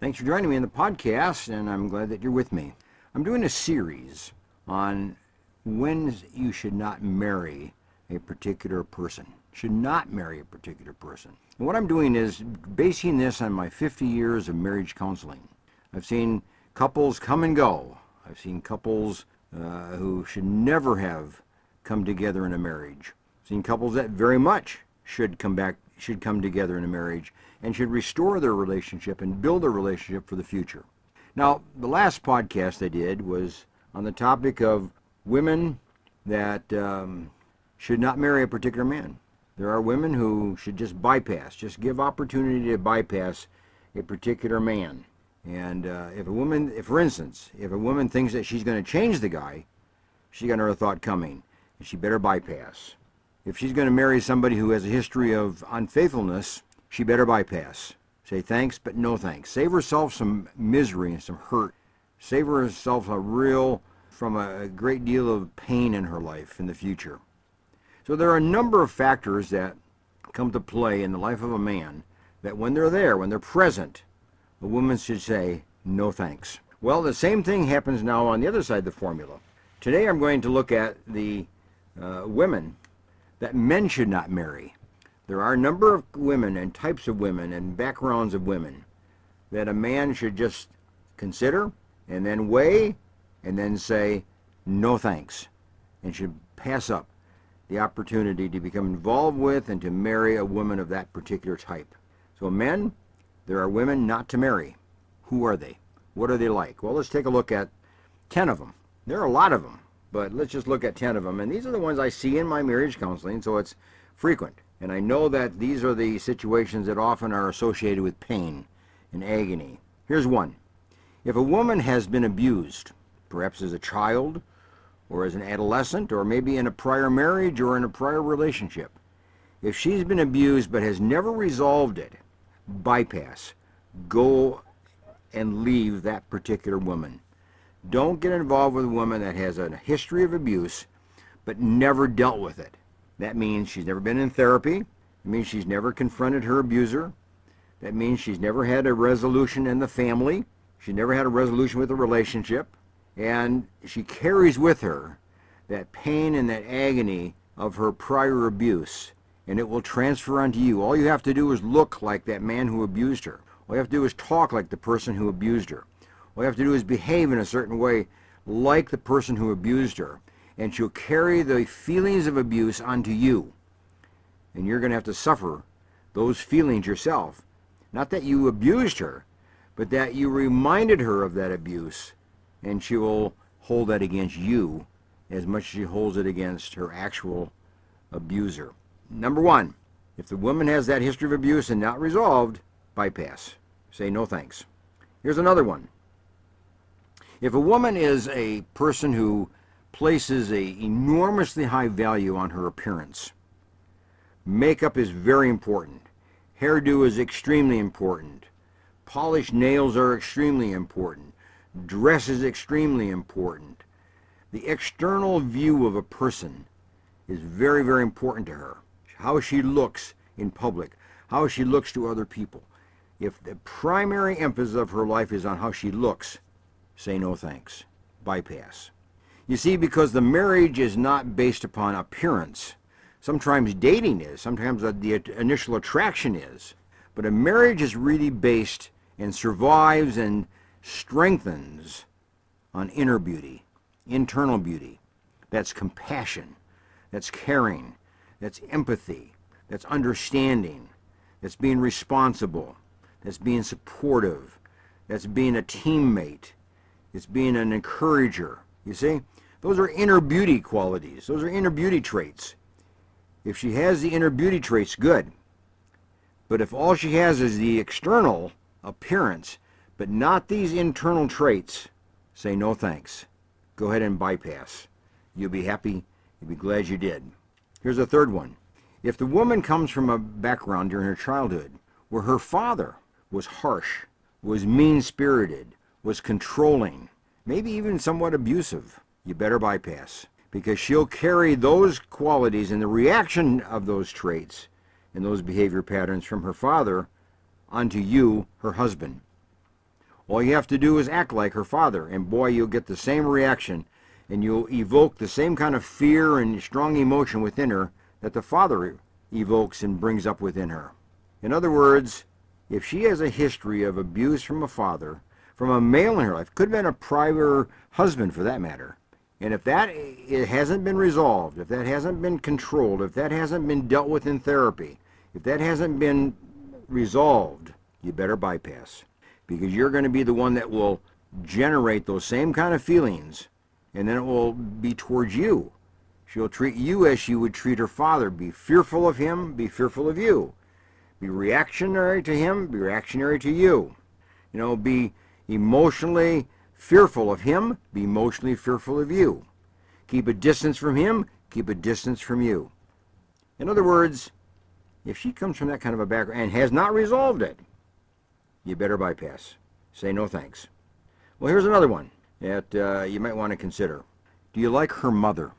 Thanks for joining me in the podcast, and I'm glad that you're with me. I'm doing a series on when you should not marry a particular person. Should not marry a particular person. And what I'm doing is basing this on my 50 years of marriage counseling. I've seen couples come and go. I've seen couples uh, who should never have come together in a marriage. I've seen couples that very much should come back, should come together in a marriage and should restore their relationship and build a relationship for the future. Now, the last podcast I did was on the topic of women that um, should not marry a particular man. There are women who should just bypass, just give opportunity to bypass a particular man. And uh, if a woman, if for instance, if a woman thinks that she's going to change the guy, she got another thought coming, and she better bypass. If she's going to marry somebody who has a history of unfaithfulness, she better bypass. Say thanks, but no thanks. Save herself some misery and some hurt. Save herself a real, from a great deal of pain in her life in the future. So there are a number of factors that come to play in the life of a man that when they're there, when they're present, a woman should say, no thanks. Well, the same thing happens now on the other side of the formula. Today I'm going to look at the uh, women that men should not marry. There are a number of women and types of women and backgrounds of women that a man should just consider and then weigh and then say, no thanks, and should pass up the opportunity to become involved with and to marry a woman of that particular type. So, men, there are women not to marry. Who are they? What are they like? Well, let's take a look at 10 of them. There are a lot of them, but let's just look at 10 of them. And these are the ones I see in my marriage counseling, so it's frequent. And I know that these are the situations that often are associated with pain and agony. Here's one. If a woman has been abused, perhaps as a child, or as an adolescent, or maybe in a prior marriage or in a prior relationship, if she's been abused but has never resolved it, bypass. Go and leave that particular woman. Don't get involved with a woman that has a history of abuse but never dealt with it. That means she's never been in therapy. It means she's never confronted her abuser. That means she's never had a resolution in the family. She never had a resolution with the relationship. And she carries with her that pain and that agony of her prior abuse. And it will transfer onto you. All you have to do is look like that man who abused her. All you have to do is talk like the person who abused her. All you have to do is behave in a certain way like the person who abused her and she'll carry the feelings of abuse onto you. And you're going to have to suffer those feelings yourself. Not that you abused her, but that you reminded her of that abuse, and she will hold that against you as much as she holds it against her actual abuser. Number one, if the woman has that history of abuse and not resolved, bypass. Say no thanks. Here's another one. If a woman is a person who places a enormously high value on her appearance. Makeup is very important. Hairdo is extremely important. Polished nails are extremely important. Dress is extremely important. The external view of a person is very, very important to her. How she looks in public, how she looks to other people. If the primary emphasis of her life is on how she looks, say no thanks. Bypass. You see, because the marriage is not based upon appearance. Sometimes dating is, sometimes the initial attraction is. But a marriage is really based and survives and strengthens on inner beauty, internal beauty. That's compassion, that's caring, that's empathy, that's understanding, that's being responsible, that's being supportive, that's being a teammate, it's being an encourager. You see? Those are inner beauty qualities. Those are inner beauty traits. If she has the inner beauty traits, good. But if all she has is the external appearance, but not these internal traits, say no thanks. Go ahead and bypass. You'll be happy. You'll be glad you did. Here's a third one. If the woman comes from a background during her childhood where her father was harsh, was mean spirited, was controlling, maybe even somewhat abusive, you better bypass because she'll carry those qualities and the reaction of those traits and those behavior patterns from her father onto you, her husband. All you have to do is act like her father, and boy, you'll get the same reaction, and you'll evoke the same kind of fear and strong emotion within her that the father evokes and brings up within her. In other words, if she has a history of abuse from a father, from a male in her life, could have been a prior husband for that matter, and if that it hasn't been resolved, if that hasn't been controlled, if that hasn't been dealt with in therapy, if that hasn't been resolved, you better bypass. Because you're going to be the one that will generate those same kind of feelings, and then it will be towards you. She'll treat you as she would treat her father. Be fearful of him, be fearful of you. Be reactionary to him, be reactionary to you. You know, be emotionally fearful of him, be emotionally fearful of you. Keep a distance from him, keep a distance from you. In other words, if she comes from that kind of a background and has not resolved it, you better bypass. Say no thanks. Well, here's another one that uh, you might want to consider. Do you like her mother?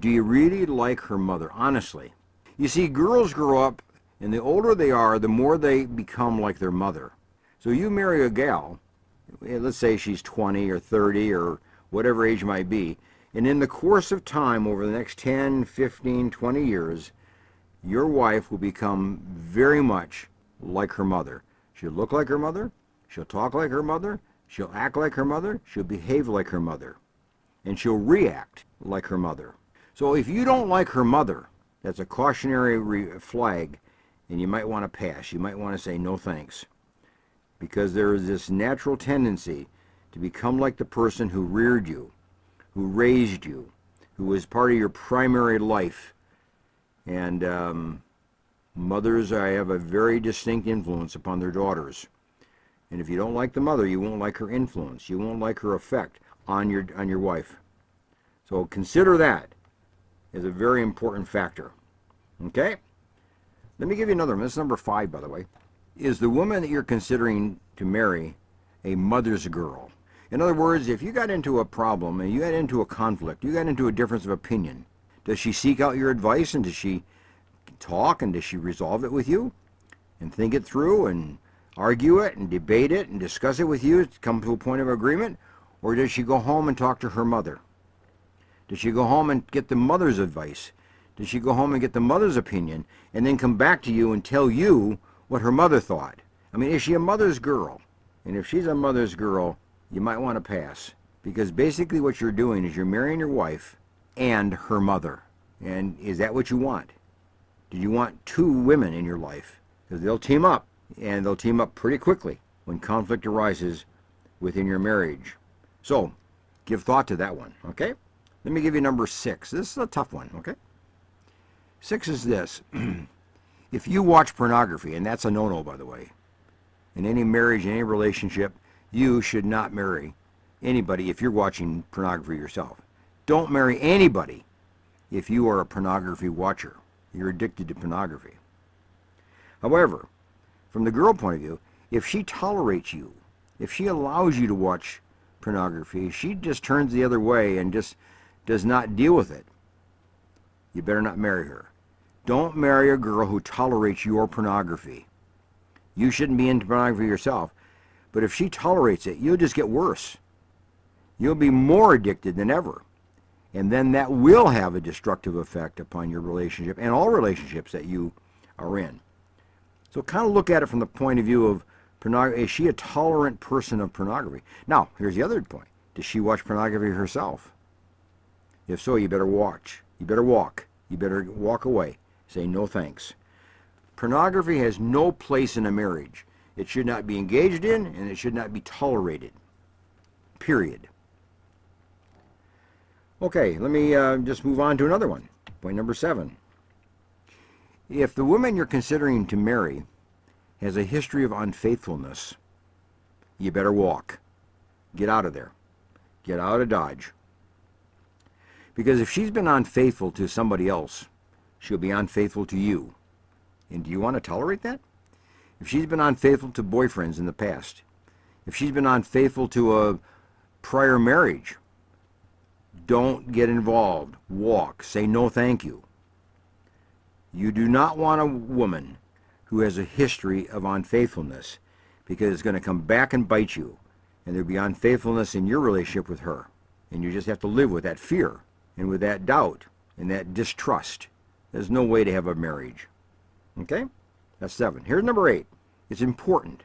Do you really like her mother? Honestly. You see, girls grow up, and the older they are, the more they become like their mother. So you marry a gal, let's say she's 20 or 30 or whatever age might be, and in the course of time, over the next 10, 15, 20 years, your wife will become very much like her mother. She'll look like her mother, she'll talk like her mother, she'll act like her mother, she'll behave like her mother, and she'll react like her mother. So if you don't like her mother, that's a cautionary flag, and you might want to pass. You might want to say no thanks. Because there is this natural tendency to become like the person who reared you, who raised you, who was part of your primary life, and um, mothers I have a very distinct influence upon their daughters. And if you don't like the mother, you won't like her influence. You won't like her effect on your on your wife. So consider that as a very important factor. Okay? Let me give you another one. This is number five, by the way. Is the woman that you're considering to marry a mother's girl? In other words, if you got into a problem and you got into a conflict, you got into a difference of opinion, does she seek out your advice and does she talk and does she resolve it with you and think it through and argue it and debate it and discuss it with you to come to a point of agreement? Or does she go home and talk to her mother? Does she go home and get the mother's advice? Does she go home and get the mother's opinion and then come back to you and tell you what her mother thought? I mean, is she a mother's girl? And if she's a mother's girl, you might want to pass. Because basically what you're doing is you're marrying your wife and her mother. And is that what you want? Do you want two women in your life? Because they'll team up, and they'll team up pretty quickly when conflict arises within your marriage. So, give thought to that one, okay? Let me give you number six. This is a tough one, okay? Six is this. if you watch pornography, and that's a no-no, by the way, in any marriage, any relationship, you should not marry anybody if you're watching pornography yourself. Don't marry anybody if you are a pornography watcher. You're addicted to pornography. However, from the girl point of view, if she tolerates you, if she allows you to watch pornography, she just turns the other way and just does not deal with it. You better not marry her. Don't marry a girl who tolerates your pornography. You shouldn't be into pornography yourself, but if she tolerates it, you'll just get worse. You'll be more addicted than ever. And then that will have a destructive effect upon your relationship and all relationships that you are in. So kind of look at it from the point of view of pornography. Is she a tolerant person of pornography? Now, here's the other point. Does she watch pornography herself? If so, you better watch. You better walk. You better walk away. Say no thanks. Pornography has no place in a marriage. It should not be engaged in and it should not be tolerated. Period. Okay, let me uh, just move on to another one. Point number seven. If the woman you're considering to marry has a history of unfaithfulness, you better walk. Get out of there. Get out of Dodge. Because if she's been unfaithful to somebody else, she'll be unfaithful to you. And do you want to tolerate that? If she's been unfaithful to boyfriends in the past, if she's been unfaithful to a prior marriage, don't get involved. Walk. Say no thank you. You do not want a woman who has a history of unfaithfulness because it's going to come back and bite you. and there'll be unfaithfulness in your relationship with her. And you just have to live with that fear and with that doubt and that distrust. There's no way to have a marriage. Okay? That's seven. Here's number eight. It's important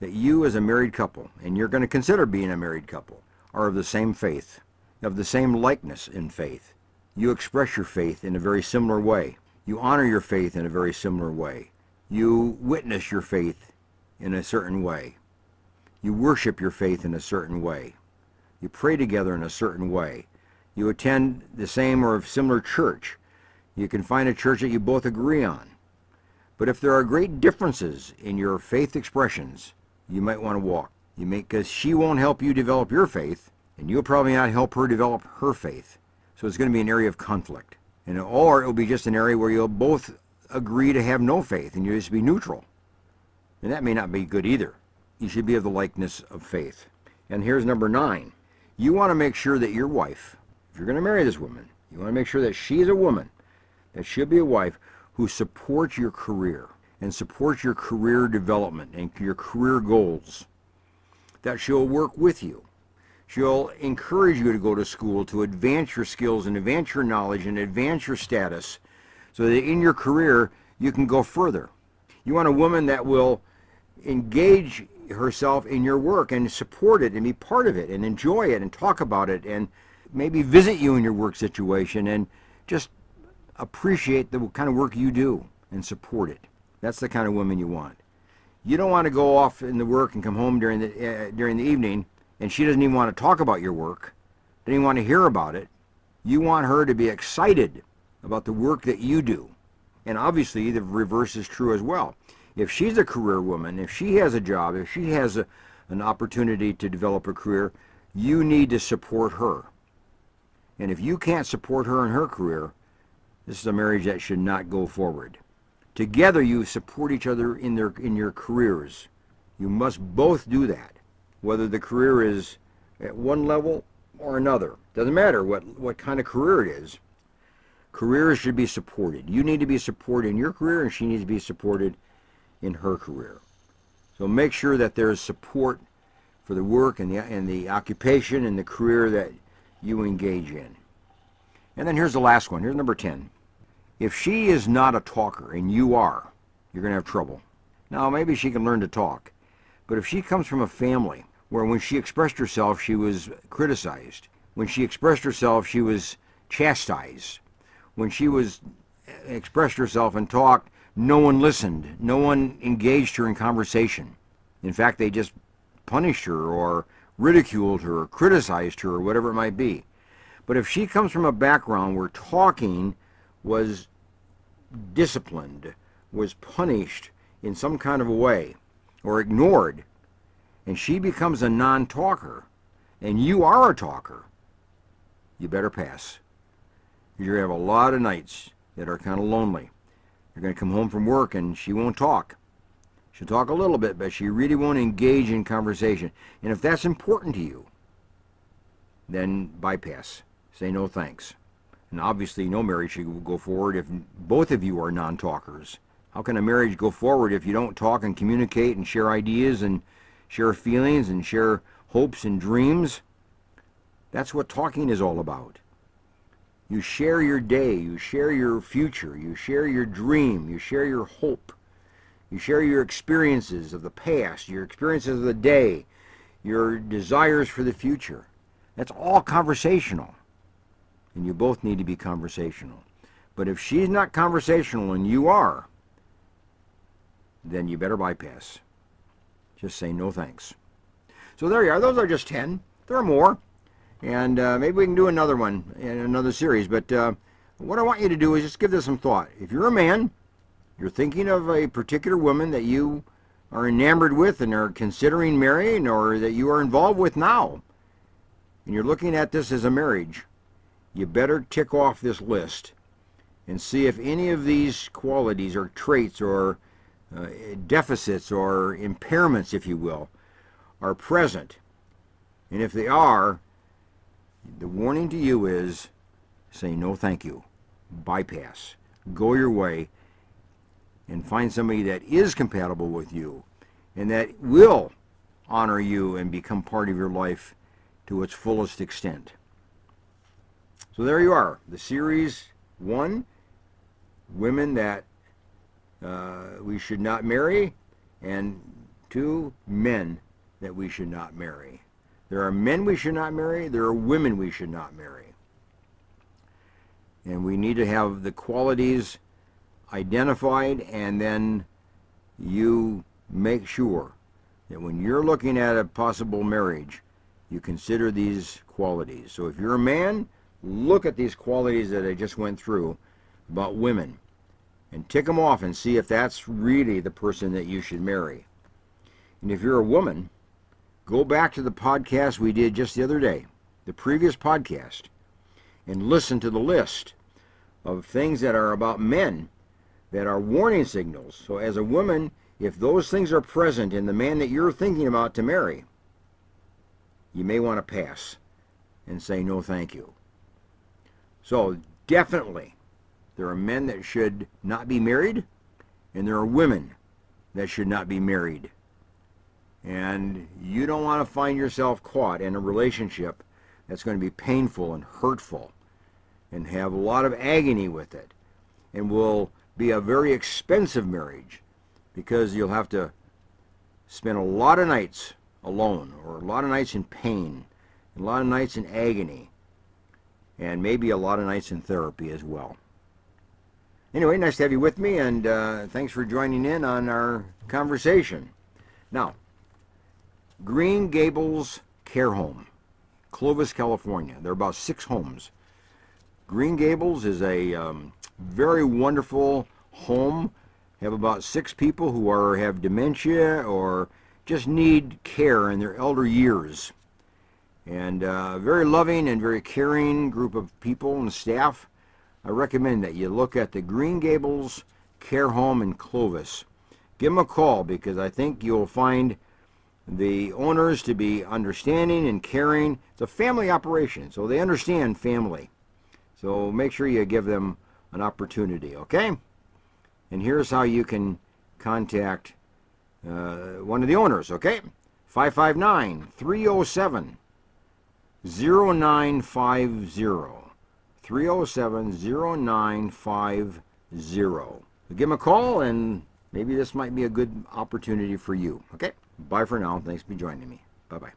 that you, as a married couple, and you're going to consider being a married couple, are of the same faith, of the same likeness in faith. You express your faith in a very similar way. You honor your faith in a very similar way. You witness your faith in a certain way. You worship your faith in a certain way. You pray together in a certain way. You attend the same or similar church. You can find a church that you both agree on. But if there are great differences in your faith expressions, you might want to walk. You may, because she won't help you develop your faith, and you'll probably not help her develop her faith. So it's going to be an area of conflict. And or it'll be just an area where you'll both agree to have no faith and you just be neutral. And that may not be good either. You should be of the likeness of faith. And here's number nine. You want to make sure that your wife, if you're going to marry this woman, you want to make sure that she's a woman, that she'll be a wife who supports your career and supports your career development and your career goals. That she'll work with you. She'll encourage you to go to school to advance your skills and advance your knowledge and advance your status so that in your career you can go further. You want a woman that will engage herself in your work and support it and be part of it and enjoy it and talk about it and maybe visit you in your work situation and just appreciate the kind of work you do and support it. That's the kind of woman you want. You don't want to go off in the work and come home during the uh, during the evening and she doesn't even want to talk about your work, doesn't even want to hear about it. You want her to be excited about the work that you do. And obviously the reverse is true as well. If she's a career woman, if she has a job, if she has a, an opportunity to develop a career, you need to support her. And if you can't support her in her career, this is a marriage that should not go forward. Together you support each other in their in your careers. You must both do that. Whether the career is at one level or another. Doesn't matter what, what kind of career it is. Careers should be supported. You need to be supported in your career and she needs to be supported in her career. So make sure that there is support for the work and the, and the occupation and the career that you engage in. And then here's the last one. Here's number 10. If she is not a talker and you are, you're going to have trouble. Now, maybe she can learn to talk. But if she comes from a family where when she expressed herself, she was criticized, when she expressed herself, she was chastised, when she was eh, expressed herself and talked, no one listened. No one engaged her in conversation. In fact, they just punished her or ridiculed her or criticized her or whatever it might be. But if she comes from a background where talking was disciplined, was punished in some kind of a way, or ignored, and she becomes a non talker, and you are a talker, you better pass. You're going to have a lot of nights that are kind of lonely. You're going to come home from work and she won't talk. She'll talk a little bit, but she really won't engage in conversation. And if that's important to you, then bypass. Say no thanks. And obviously, no marriage should go forward if both of you are non talkers. How can a marriage go forward if you don't talk and communicate and share ideas and share feelings and share hopes and dreams? That's what talking is all about. You share your day, you share your future, you share your dream, you share your hope. You share your experiences of the past, your experiences of the day, your desires for the future. That's all conversational. And you both need to be conversational. But if she's not conversational and you are, then you better bypass. Just say no thanks. So there you are. Those are just 10. There are more. And uh, maybe we can do another one in another series. But uh, what I want you to do is just give this some thought. If you're a man, you're thinking of a particular woman that you are enamored with and are considering marrying or that you are involved with now, and you're looking at this as a marriage, you better tick off this list and see if any of these qualities or traits or uh, deficits or impairments, if you will, are present. And if they are, the warning to you is say no thank you. Bypass. Go your way and find somebody that is compatible with you and that will honor you and become part of your life to its fullest extent. So there you are. The series one, women that uh, we should not marry, and two, men that we should not marry. There are men we should not marry, there are women we should not marry. And we need to have the qualities identified, and then you make sure that when you're looking at a possible marriage, you consider these qualities. So if you're a man, look at these qualities that I just went through about women and tick them off and see if that's really the person that you should marry. And if you're a woman, go back to the podcast we did just the other day, the previous podcast, and listen to the list of things that are about men that are warning signals. So as a woman, if those things are present in the man that you're thinking about to marry, you may want to pass and say no thank you. So definitely there are men that should not be married, and there are women that should not be married. And you don't want to find yourself caught in a relationship that's going to be painful and hurtful and have a lot of agony with it and will be a very expensive marriage because you'll have to spend a lot of nights alone or a lot of nights in pain, a lot of nights in agony, and maybe a lot of nights in therapy as well. Anyway, nice to have you with me, and uh, thanks for joining in on our conversation. Now, Green Gables Care Home, Clovis, California. There are about six homes. Green Gables is a um, very wonderful home. Have about six people who are have dementia or just need care in their elder years. And uh, very loving and very caring group of people and staff. I recommend that you look at the Green Gables Care Home in Clovis. Give them a call because I think you'll find the owners to be understanding and caring. It's a family operation, so they understand family. So make sure you give them an opportunity, okay? And here's how you can contact uh, one of the owners, okay? 559 307 0950. 307 0950. Give them a call and maybe this might be a good opportunity for you. Okay? Bye for now. Thanks for joining me. Bye bye.